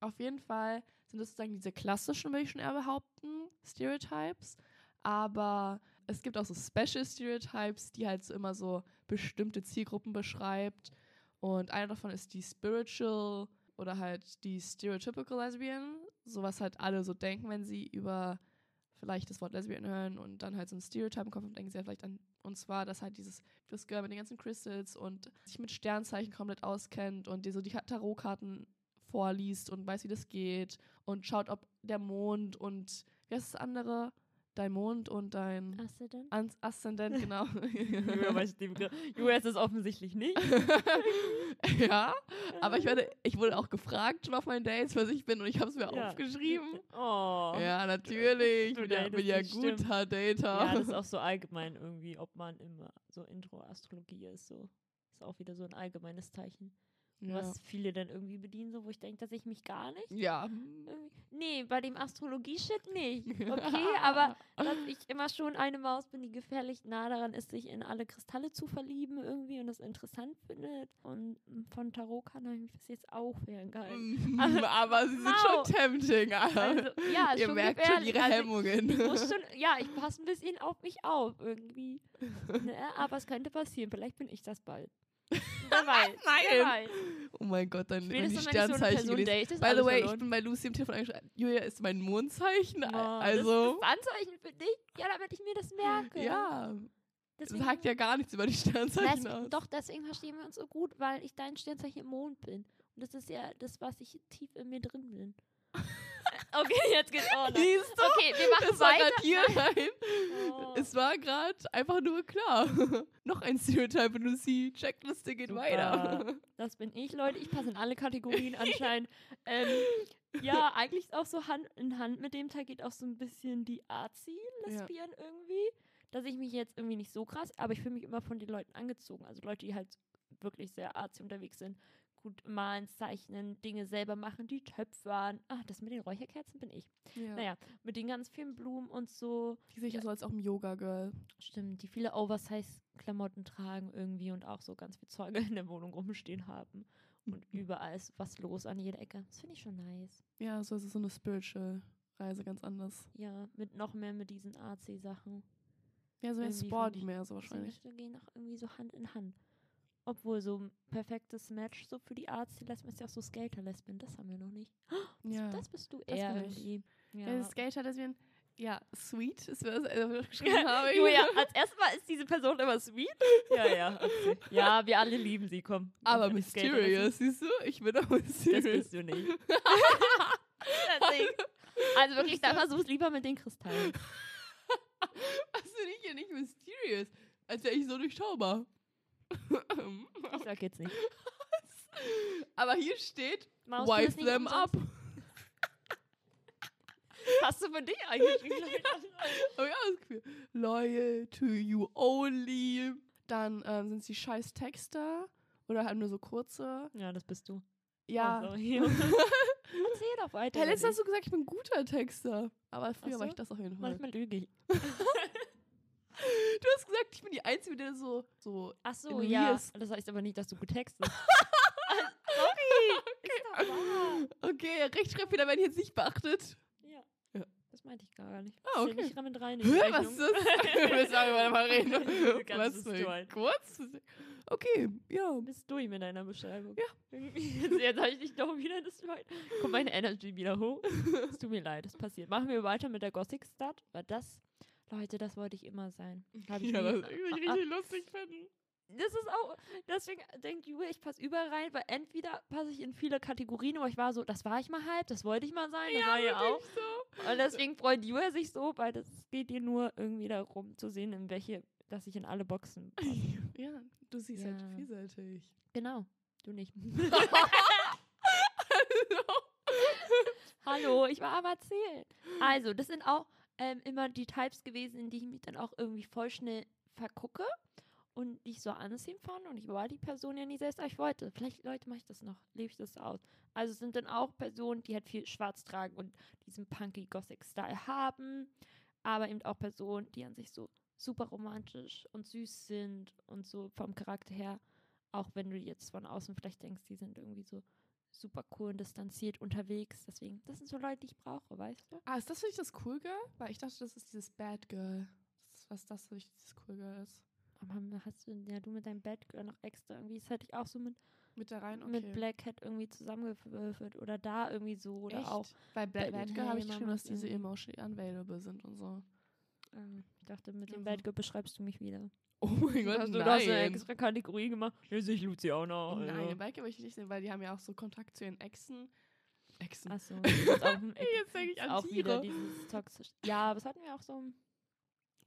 auf jeden Fall sind es sozusagen diese klassischen, würde ich schon eher behaupten, Stereotypes. Aber es gibt auch so Special Stereotypes, die halt so immer so bestimmte Zielgruppen beschreibt. Und einer davon ist die Spiritual oder halt die Stereotypical Lesbian. So was halt alle so denken, wenn sie über vielleicht das Wort Lesbian hören und dann halt so ein Stereotype im Kopf haben, denken sie ja vielleicht an, und zwar, dass halt dieses, das Girl mit den ganzen Crystals und sich mit Sternzeichen komplett auskennt und dir so die Tarotkarten vorliest und weiß, wie das geht und schaut, ob der Mond und, wie heißt das andere? Dein Mond und dein denn? Ans Aszendent, genau. Julia ist es offensichtlich nicht. ja, aber ich werde, ich wurde auch gefragt schon auf meinen Dates, was ich bin und ich habe es mir Ja. aufgeschrieben. Oh. Ja, natürlich. Ich bin ja, bin ja guter Dater. Ja, das ist auch so allgemein irgendwie, ob man immer so Intro-Astrologie ist. So. Ist auch wieder so ein allgemeines Zeichen. Ja. Was viele dann irgendwie bedienen, so wo ich denke, dass ich mich gar nicht. ja. Nee, bei dem Astrologie-Shit nicht. Okay, aber dass ich immer schon eine Maus bin, die gefährlich nah daran ist, sich in alle Kristalle zu verlieben irgendwie und das interessant findet. Und von Tarotkarten habe ich mich bis jetzt auch ferngehalten. Mm, aber sie sind Wow. schon tempting. Also, ja, Ihr schon merkt schon gefährlich. ihre Also, Hemmungen. Ich muss schon, ja, ich passe ein bisschen auf mich auf irgendwie. Ne? Aber es könnte passieren. Vielleicht bin ich das bald. Wer weiß. Wer Nein. weiß. Oh mein Gott, dann die ich so Sternzeichen gelesen. ist By the way, ich verloren. bin bei Lucy im Telefon eingeschrieben. Julia ist mein Mondzeichen. Oh, also, Das ist das Anzeichen für dich? Ja, damit ich mir das merke. ja, Deswegen, sagt ja gar nichts über die Sternzeichen aus. Doch, deswegen verstehen wir uns so gut, weil ich dein Sternzeichen im Mond bin. Und das ist ja das, was ich tief in mir drin bin. Okay, jetzt geht's auch noch. Siehst du? Okay, wir machen war weiter. gerade hier rein. Oh. Es war gerade einfach nur klar. Noch ein Stereotype in Lucy. Checkliste geht Super. weiter. Das bin ich, Leute. Ich passe in alle Kategorien anscheinend. ähm, ja, eigentlich ist auch so Hand in Hand mit dem Teil geht auch so ein bisschen die Arzi-Lesbian irgendwie. Dass ich mich jetzt irgendwie nicht so krass, aber ich fühle mich immer von den Leuten angezogen. Also Leute, die halt wirklich sehr arzi unterwegs sind. Gut malen, zeichnen, Dinge selber machen, die töpfern. Ah, das mit den Räucherkerzen bin ich. Ja. Naja, mit den ganz vielen Blumen und so. Die sehe ich ja so als auch ein Yoga-Girl. Stimmt, die viele Oversize-Klamotten tragen irgendwie und auch so ganz viel Zeuge in der Wohnung rumstehen haben. Und überall ist was los an jeder Ecke. Das finde ich schon nice. Ja, so ist es so eine Spiritual-Reise, ganz anders. Ja, mit noch mehr mit diesen AC-Sachen. Ja, so Irgendwie Sporty mehr so Die wahrscheinlich. gehen auch irgendwie so Hand in Hand. Obwohl so ein perfektes Match so für die AC-Lesben ist ja auch so Skater-Lesben. Das haben wir noch nicht. Das, Ja. das bist du das eher bin ich. irgendwie. Ja, Ja. das Skater, deswegen, ja, sweet, ist mir das äh, geschrieben habe. Julia, als erstes Mal ist diese Person immer sweet. Ja, ja, okay. Ja, wir alle lieben sie, komm. Aber mysterious, siehst du? Ich bin auch Das mysterious. bist du nicht. Also wirklich, dann versuch's lieber mit den Kristallen. Was finde ich hier nicht mysterious? Als wäre ich so durchschaubar. Ich sag jetzt nicht. Aber hier steht, Maus, wipe das nicht them umsonst. up. Hast du für dich eingeschrieben? Oh ja, das Gefühl. Loyal to you only. Dann ähm, sind sie scheiß Texter. Oder halt nur so kurze. ja, das bist du. Ja. Also, hier. Erzähl doch weiter. Hey, letztens hast du gesagt, ich bin ein guter Texter. Aber früher Ach war so? ich das auf jeden Fall. Manchmal lüge ich. Du ich Einzige, die so, so Ach so, In ja. Reels. Das heißt aber nicht, dass du gut textest. Sorry. Ist doch wahr. okay, Rechtschreibfehler werden jetzt nicht beachtet. Ja. Ja. Das meinte ich gar nicht. Ah, okay. nicht mit rein. in Hä, was ist das? Wir müssen darüber mal reden. Was bist für du kurz? Okay, ja. bist durch mit deiner Beschreibung. Ja. Jetzt, jetzt habe ich dich doch wieder destroyed. Kommt meine Energy wieder hoch. Es tut mir leid, das passiert. Machen wir weiter mit der Gothic Stud, weil das, Leute, das wollte ich immer sein. Hab ich Ja, nie- das würde ich richtig lustig finden. das ist auch, deswegen denkt Julia, ich passe überall rein, weil entweder passe ich in viele Kategorien, aber ich war so, das war ich mal halb, das wollte ich mal sein, das war ja auch. so. Und deswegen freut Julia sich so, weil das geht ihr nur irgendwie darum zu sehen, in welche, dass ich in alle Boxen passe. Ja, du siehst Ja. halt vielseitig. Genau, du nicht. Hallo, ich war am Erzählen. Also, das sind auch ähm, immer die Types gewesen, in die ich mich dann auch irgendwie voll schnell vergucke und die ich so anziehen fand. Und ich war die Person ja nie selbst, aber ich wollte. Vielleicht, Leute, mache ich das noch, lebe ich das aus. Also sind dann auch Personen, die halt viel schwarz tragen und diesen punky Gothic Style haben, aber eben auch Personen, die an sich so super romantisch und süß sind und so vom Charakter her, auch wenn du jetzt von außen vielleicht denkst, die sind irgendwie so super cool und distanziert unterwegs. Deswegen, das sind so Leute, die ich brauche, weißt du? Ah, ist das für dich das Cool Girl? Weil ich dachte, das ist dieses Bad Girl. Das ist, was das für dich dieses Cool Girl ist. Aber hast du, ja, du mit deinem Bad Girl noch extra irgendwie, das hätte ich auch so mit, Mit da rein, okay. mit Black Hat irgendwie zusammengewürfelt oder da irgendwie so oder Echt? auch. Bei Bad, bei Bad den Girl habe ich geschrieben, dass diese emotionally unavailable sind und so. Ähm, ich dachte, mit dem Also. Bad Girl beschreibst du mich wieder. Oh mein Gott, hast du nein. da so eine extra Kategorie gemacht? Ja, sehe ich Lucy auch noch. Nein, also. möchte ich nicht sehen, weil die haben ja auch so Kontakt zu ihren Exen. Echsen. Achso, das ein- Jetzt denke ich an auch wieder Tiere. dieses toxisch. Ja, aber das hatten wir auch so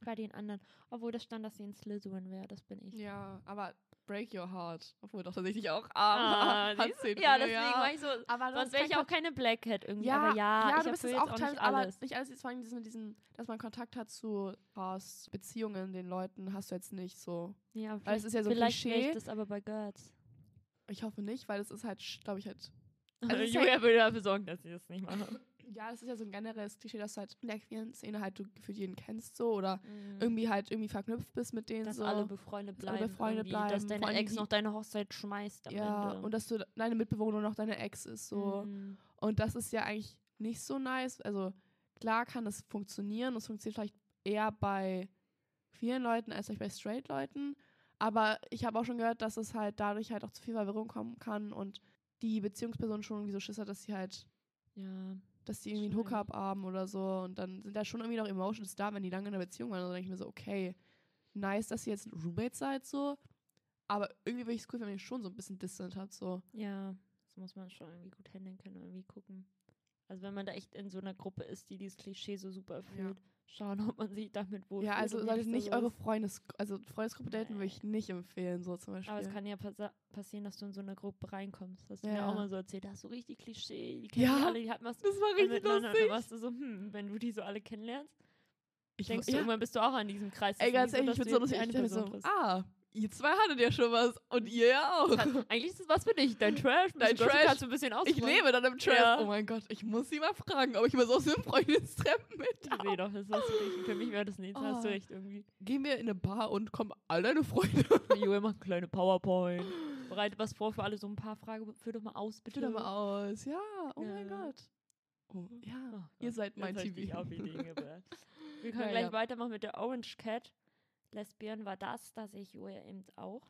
bei den anderen. Obwohl da stand, dass sie ein Slytherin wäre, das bin ich. Ja, aber break your heart. Obwohl doch tatsächlich auch Ah, arm. hat zehn ja, deswegen war ich so. Aber du Sonst wäre ich auch keine Black Cat irgendwie. Ja, aber ja, ja ich du bist es erfülle auch auch teilweise, nicht aber alles. nicht alles. Jetzt vor allem diesen, diesen, dass man Kontakt hat zu aus Beziehungen, den Leuten, hast du jetzt nicht so. Ja, Weil es ist ja so vielleicht Klischee. das aber bei Girls. Ich hoffe nicht, weil es ist halt, glaube ich, halt. Also ist Julia würde dafür sorgen, dass sie das nicht machen. Ja, es ist ja so ein generelles Klischee, dass du halt in der queeren Szene halt du gefühlt jeden kennst so oder Mhm. irgendwie halt irgendwie verknüpft bist mit denen dass so. alle befreundet dass alle bleiben. befreundet irgendwie, Dass bleiben, deine Ex noch deine Hochzeit schmeißt am ja, Ende. und dass du deine Mitbewohner noch deine Ex ist so. Mhm. Und das ist ja eigentlich nicht so nice. Also klar kann es funktionieren. Es funktioniert vielleicht eher bei vielen Leuten als vielleicht bei straight Leuten. Aber ich habe auch schon gehört, dass es halt dadurch halt auch zu viel Verwirrung kommen kann und die Beziehungsperson schon irgendwie so Schiss hat, dass sie halt, Ja. Dass die irgendwie einen Hookup haben oder so. Und dann sind da schon irgendwie noch Emotions da, wenn die lange in einer Beziehung waren. Und dann denke ich mir so, okay, nice, dass ihr jetzt Roommates seid so. Aber irgendwie würde ich es cool, wenn ihr schon so ein bisschen distant habt. So. Ja, das muss man schon irgendwie gut handeln können, irgendwie gucken. Also wenn man da echt in so einer Gruppe ist, die dieses Klischee so super erfüllt, schauen, ob man sich damit wohlfühlt. Ja, also solltet nicht so eure. Freundes also Freundesgruppe daten würde ich nicht empfehlen, so zum Beispiel. Aber es kann ja passa- passieren, dass du in so eine Gruppe reinkommst. Das hast du mir Ja. auch mal so erzählt. Da hast du richtig Klischee. Die kennen Ja, die alle, die hatten was das war richtig lustig. dann warst du so, hm, wenn du die so alle kennenlernst, Ich denkst ja, du, irgendwann bist du auch an diesem Kreis. ey, ganz ehrlich, ich dass bin so lustig. Ich eine dachte mir Person so, ah, ihr zwei hattet ja schon was und ihr ja auch. Eigentlich ist das was für dich. Dein Trash, ein Dein Trash. kannst du ein bisschen Ich ausprobieren. lebe dann im Trash. Ja. Oh mein Gott, ich muss sie mal fragen, ob ich mal so aus dem Freundestreppen mit Ich sehe doch, das ist was für mich wäre das nichts. Da hast du Oh. recht irgendwie. Gehen wir in eine Bar und kommen all deine Freunde. Julia macht eine kleine PowerPoint. Bereite was vor für alle, so ein paar Fragen. Führ doch mal aus, bitte. Bitte mal aus. Ja, oh mein Ja. Gott. Oh, ja, Oh ihr seid mein jetzt ich TV. auf Ideen gebracht. Wir können Ja, gleich ja. weitermachen mit der Orange Cat. Lesbian war das, da sehe ich Julia eben auch.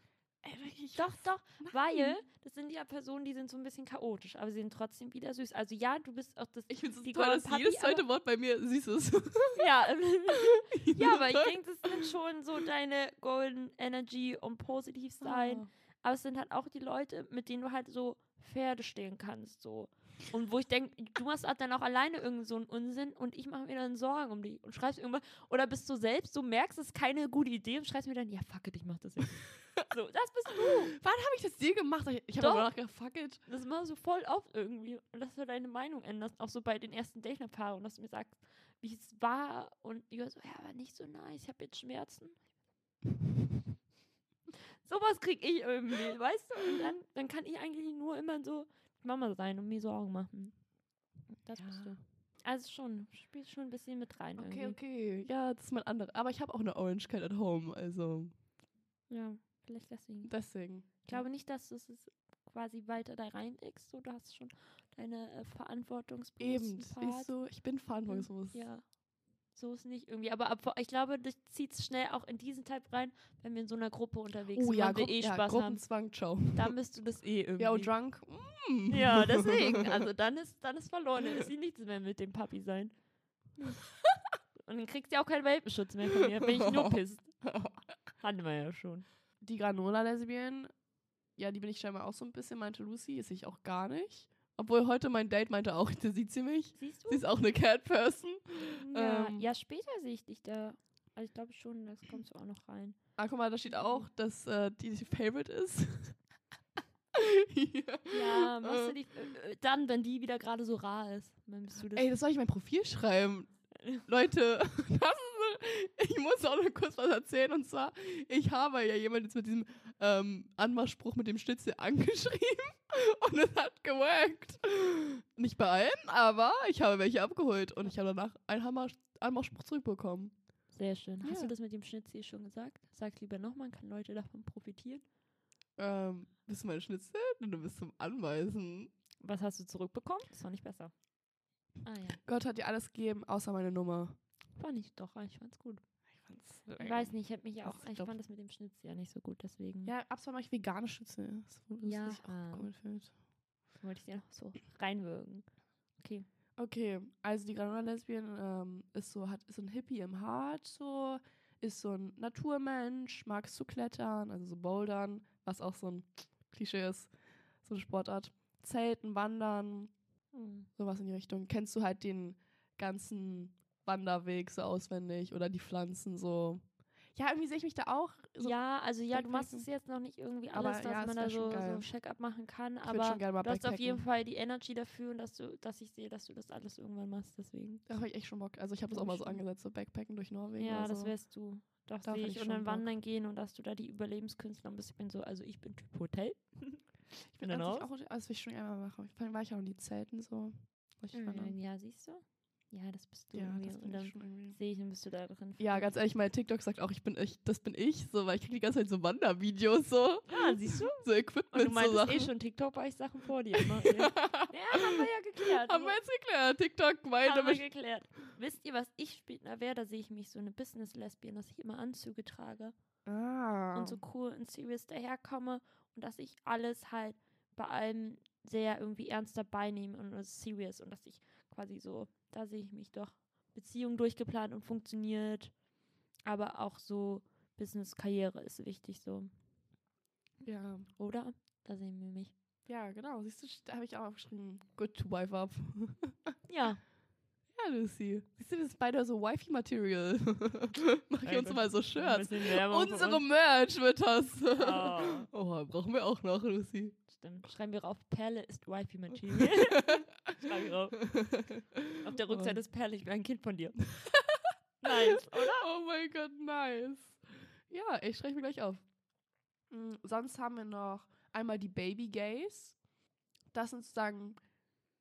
Ey, wirklich, Doch, doch, Nein. weil das sind ja Personen, die sind so ein bisschen chaotisch, aber sie sind trotzdem wieder süß. Also ja, du bist auch das. Ich finde es toll, dass jedes zweite Wort bei mir süß ist. Ja, ja, aber ich denke, das sind schon so deine Golden Energy und positiv sein. Oh. Aber es sind halt auch die Leute, mit denen du halt so Pferde stehen kannst, so. Und wo ich denke, du machst halt dann auch alleine irgend so einen Unsinn und ich mache mir dann Sorgen um dich und schreibst irgendwas. Oder bist du selbst, du merkst, es ist keine gute Idee und schreibst mir dann, ja, fuck it, ich mach das jetzt. so, das bist du. Wann habe ich das dir gemacht? Ich, habe Doch. aber nachgedacht, fuck it. Das machst du voll oft irgendwie. Und dass du deine Meinung änderst, auch so bei den ersten Date-Erfahrungen, dass du mir sagst, wie es war. Und ich war so, ja, war nicht so nice, ich habe jetzt Schmerzen. Sowas krieg ich irgendwie, weißt du? Und dann, dann kann ich eigentlich nur immer so Mama sein und mir Sorgen machen. Das bist Ja. du. Also schon, spielst schon ein bisschen mit rein Okay, irgendwie. okay. Ja, das ist mein anderer. Aber ich habe auch eine Orange Cat at home, also Ja, vielleicht deswegen. deswegen. Ich glaube nicht, dass du es quasi weiter da reinlegst. So, du hast schon deine äh, verantwortungsbewussten Eben, Part. siehst du, ich bin verantwortungsbewusst. Ja. So ist nicht irgendwie. Aber ab, ich glaube, das zieht es schnell auch in diesen Typ rein, wenn wir in so einer Gruppe unterwegs Oh sind, ja, weil wir Gru eh ja Spaß haben. Gruppenzwang, ciao. Dann bist du das eh irgendwie. Ja, und drunk. Mm. Ja, deswegen. Also dann ist, dann ist verloren. Dann ist sie nichts mehr mit dem Papi sein. Und dann kriegst du ja auch keinen Welpenschutz mehr von mir. Bin ich nur pisst. Hatten wir ja schon. Die Granola-Lesbien, ja, die bin ich scheinbar auch so ein bisschen, meinte Lucy, ist ich auch gar nicht. Obwohl heute mein Date meinte auch, da sieht sie mich. Siehst du? Sie ist auch eine Cat-Person. Ja, ähm, ja, später sehe ich dich da. Also ich glaube schon, das kommst du auch noch rein. Ah, guck mal, da steht auch, dass äh, die die Favorite ist. ja. Ja, machst du die, äh, äh, dann, wenn die wieder gerade so rar ist. Dann bist du das. Ey, das soll ich in mein Profil schreiben. Leute, das ist, ich muss auch noch kurz was erzählen. Und zwar, ich habe ja jemand jetzt mit diesem ähm, Anmachspruch mit dem Schnitzel angeschrieben. Und es hat geworkt. Nicht bei allen, aber ich habe welche abgeholt. Und ich habe danach einen Hammer Anmachspruch zurückbekommen. Sehr schön. Hast Ja. du das mit dem Schnitzel schon gesagt? Sag lieber nochmal, kann Leute davon profitieren. Ähm, bist du mein Schnitzel? Du bist zum Anweisen. Was hast du zurückbekommen? Das war nicht besser. Ah ja. Gott hat dir alles gegeben, außer meine Nummer. Fand ich doch, ich fand's gut. Ich fand's Ich weiß nicht, ich hätte mich auch, ich fand das mit dem Schnitzel ja nicht so gut, deswegen Ja, ab mache ich vegane Schnitzel. Das wo Ja, sich auch komisch fühlt. wollte ich dir noch so reinwürgen. Okay. Okay, also die Granola Lesbian ähm, ist so, hat ist so ein Hippie im Hart, so, ist so ein Naturmensch, mag zu klettern, also so Bouldern, was auch so ein Klischee ist, so eine Sportart. Zelten, Wandern, Hm. Sowas in die Richtung. Kennst du halt den ganzen Wanderweg so auswendig oder die Pflanzen so? Ja, irgendwie sehe ich mich da auch. So ja, also ja, du machst es jetzt noch nicht irgendwie Aber alles, dass ja, man da so, so ein Check-up machen kann, ich aber schon gerne mal du hast auf jeden. Fall die Energy dafür und dass du, dass ich sehe, dass du das alles irgendwann machst, deswegen. Da habe ich echt schon Bock. Also ich habe das auch mal ich so angesetzt, so Backpacken durch Norwegen. Ja, oder das so. wärst du. Doch, Da sehe ich. ich Und dann Bock. wandern gehen und dass du da die Überlebenskünstler und bist. Ich bin so, also ich bin Typ Hotel. ich bin dann auch, also das will ich schon einmal machen. Vor allem war ich auch in die Zelten so. Wandern. Mm, Ja, siehst du? Ja, das bist du Ja, das und dann sehe ich, dann bist du da drin. Ja, ganz ehrlich, mein TikTok sagt auch, ich bin ich, das bin ich, so, weil ich kriege die ganze Zeit so Wandervideos, so, Ah, siehst du? so Und Equipment, du so Sachen. eh schon TikTok, weil ich Sachen vor dir immer. ja, haben wir ja geklärt. Haben wir jetzt geklärt, TikTok, meine Haben wir geklärt. Wisst ihr, was ich später wäre? Da sehe ich mich so eine Business-Lesbian, dass ich immer Anzüge trage Ah. und so cool und serious daherkomme und dass ich alles halt bei allem sehr irgendwie ernst dabei nehme und serious und dass ich quasi so, da sehe ich mich doch. Beziehung durchgeplant und funktioniert, aber auch so Business-Karriere ist wichtig so, Ja. oder? Da sehen wir mich. ja, genau, siehst du, da habe ich auch aufgeschrieben, good to wife up. Ja. ja, Lucy. Siehst du, das ist beide so Wifey-Material. Mach ich uns mal so Shirts. Unsere Merch wird das. Oh. Oh, brauchen wir auch noch, Lucy. Stimmt. Schreiben wir rauf, Perle ist Wifey Material. Schreiben wir rauf. Auf der Rückseite ist Perle, ich bin ein Kind von dir. nice, oder? Oh mein Gott, nice. Ja, ich schreibe mir gleich auf. Mm, sonst haben wir noch einmal die Baby Gays. Das sind sozusagen,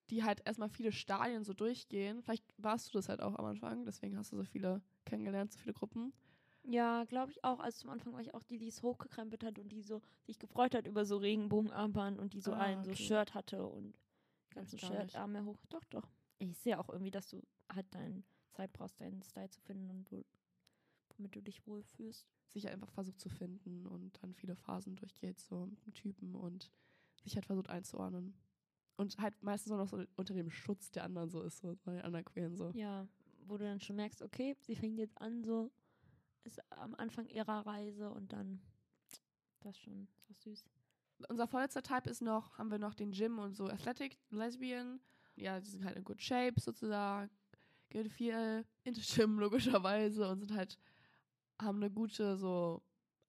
die halt erstmal viele Stadien so durchgehen. Vielleicht warst du das halt auch am Anfang, deswegen hast du so viele kennengelernt, so viele Gruppen. Ja, glaube ich auch. Also zum Anfang war ich auch die, die es hochgekrempelt hat und die so sich gefreut hat über so Regenbogenarmband und die so Ah, ein so okay. Shirt hatte und ganzen. Shirtarme hoch. Doch, doch. Ich sehe auch irgendwie, dass du halt deine Zeit brauchst, deinen Style zu finden und wo, womit du dich wohlfühlst. Sich einfach versucht zu finden und dann viele Phasen durchgeht, so mit dem Typen und sich halt versucht einzuordnen. Und halt meistens auch noch so unter dem Schutz der anderen so ist, so bei den anderen Queeren so. Ja, wo du dann schon merkst, okay, sie fängt jetzt an, so ist am Anfang ihrer Reise und dann das schon so süß. unser vorletzter Type ist noch, haben wir noch den Gym und so Athletic Lesbian. Ja, die sind halt in good shape sozusagen. Gehen viel in das Gym logischerweise und sind halt, haben eine gute so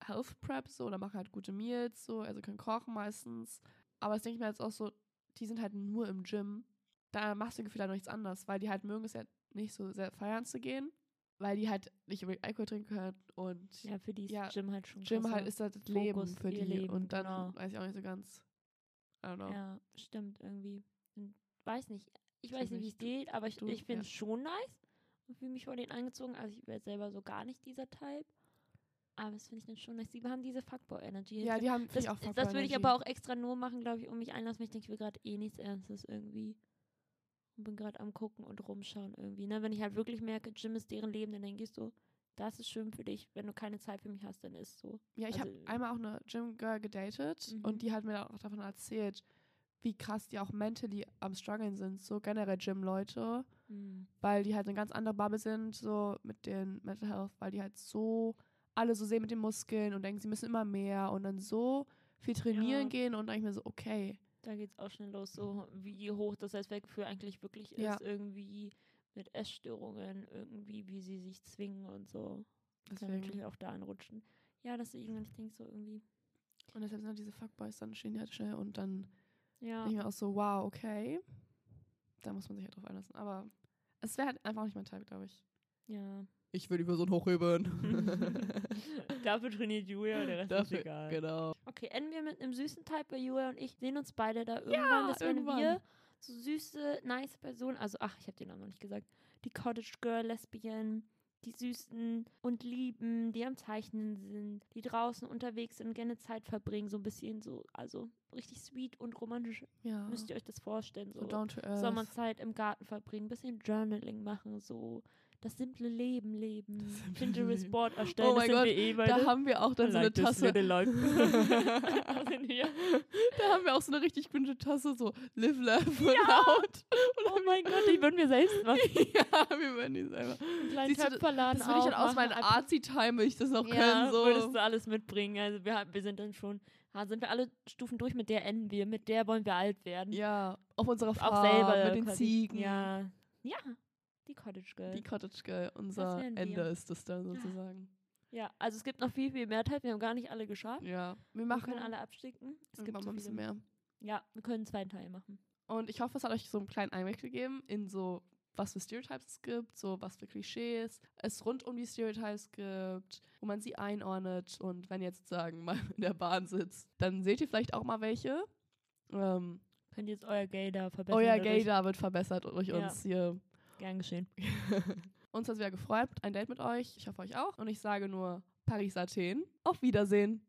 Health Prep so oder machen halt gute Meals so, also können kochen meistens. Aber das denke ich mir jetzt auch so, die sind halt nur im Gym. Da machst du gefühlt halt nichts anderes, weil die halt mögen es ja nicht so sehr feiern zu gehen, weil die halt nicht unbedingt Alkohol trinken können und Ja, für die ist Ja, Gym halt schon Gym halt ist halt das Leben Fokus, für die. Leben, und dann genau. weiß ich auch nicht so ganz. I don't know. Ja, stimmt irgendwie. Weiß nicht. Ich weiß nicht, wie es geht, aber ich, du- ich finde es ja. schon nice und fühle mich vor denen angezogen. Also ich wäre selber so gar nicht dieser Type. Aber das finde ich dann schon nice. Die haben diese Fuckboy-Energy. Ja, die haben das, auch das würde ich aber auch extra nur machen, glaube ich, um mich einlassen, weil ich denke, ich will gerade eh nichts Ernstes irgendwie. Und bin gerade am gucken und rumschauen irgendwie. Ne? Wenn ich halt wirklich merke, Gym ist deren Leben, dann denke ich so, das ist schön für dich. Wenn du keine Zeit für mich hast, dann ist so. Ja, ich habe also- einmal auch eine Gym Girl gedatet Mhm. und die hat mir auch davon erzählt, wie krass die auch mentally am struggeln sind, so generell Gym-Leute, Hm. weil die halt eine ganz andere Bubble sind, so mit den Mental Health, weil die halt so alle so sehen mit den Muskeln und denken, sie müssen immer mehr und dann so viel trainieren Ja. gehen und dann ich mir so, okay, Da geht's auch schnell los, so wie hoch das Selbstwertgefühl eigentlich wirklich ist, Ja. irgendwie mit Essstörungen, irgendwie, wie sie sich zwingen und so. Kann deswegen. natürlich auch da anrutschen. Ja, deswegen, und ich denke so irgendwie, Und deshalb sind halt diese Fuckboys dann stehen halt schnell und dann ja, denke ich mir auch so, wow, okay. Da muss man sich halt drauf einlassen. Aber es wäre halt einfach auch nicht mein Teil, glaube ich. ja. Ich will die Person hochheben. Dafür trainiert Julia, der Rest Dafür, ist egal. genau. Okay, enden wir mit einem süßen Type bei Julia und ich sehen uns beide da irgendwann. das werden irgendwann. wir so süße, nice Personen. Also, ach, ich habe den Namen noch nicht gesagt. Die Cottage Girl, Lesbian, die Süßen und Lieben, die am Zeichnen sind, die draußen unterwegs sind und gerne Zeit verbringen. So ein bisschen so, also richtig sweet und romantisch. Ja. Müsst ihr euch das vorstellen. so So, down to earth. Sommerzeit im Garten verbringen, bisschen Journaling machen, so das simple Leben leben. Pinterest. Board erstellen. Oh mein Gott, eh Da haben wir auch dann so eine Tasse. Da haben wir auch so eine richtig cringe Tasse, so Live, Laugh und Out. Oh mein Gott, die würden wir selbst machen. ja, wir werden die selber. Einen kleinen Töpferladen Das will ich dann aus meinem Arzi-Time, will ich das noch ja, können. So. würdest du alles mitbringen. Also wir, wir sind dann schon sind wir alle Stufen durch, mit der enden wir, mit der wollen wir alt werden. Ja, auf unserer Farm, Auch selber. mit den quasi- Ziegen. Ja. Ja, die Cottage Girl. Die Cottage Girl, unser Ende wir. ist es dann sozusagen. ja, also es gibt noch viel, viel mehr Teil. Wir haben gar nicht alle geschafft. Ja, wir Wir machen können alle absticken. Es gibt mal ein bisschen mehr. Ja, wir können einen zweiten Teil machen. Und ich hoffe, es hat euch so einen kleinen Einblick gegeben in so, was für Stereotypes es gibt, so was für Klischees es rund um die Stereotypes gibt, wo man sie einordnet. Und wenn ihr jetzt sagen, mal in der Bahn sitzt, dann seht ihr vielleicht auch mal welche. Ähm, Könnt ihr jetzt euer Gay da verbessern? euer dadurch? Gaydar wird verbessert durch Ja. uns hier. Gern geschehen. uns hat es wieder gefreut, ein Date mit euch. Ich hoffe euch auch. Und ich sage nur Paris Athen. Auf Wiedersehen.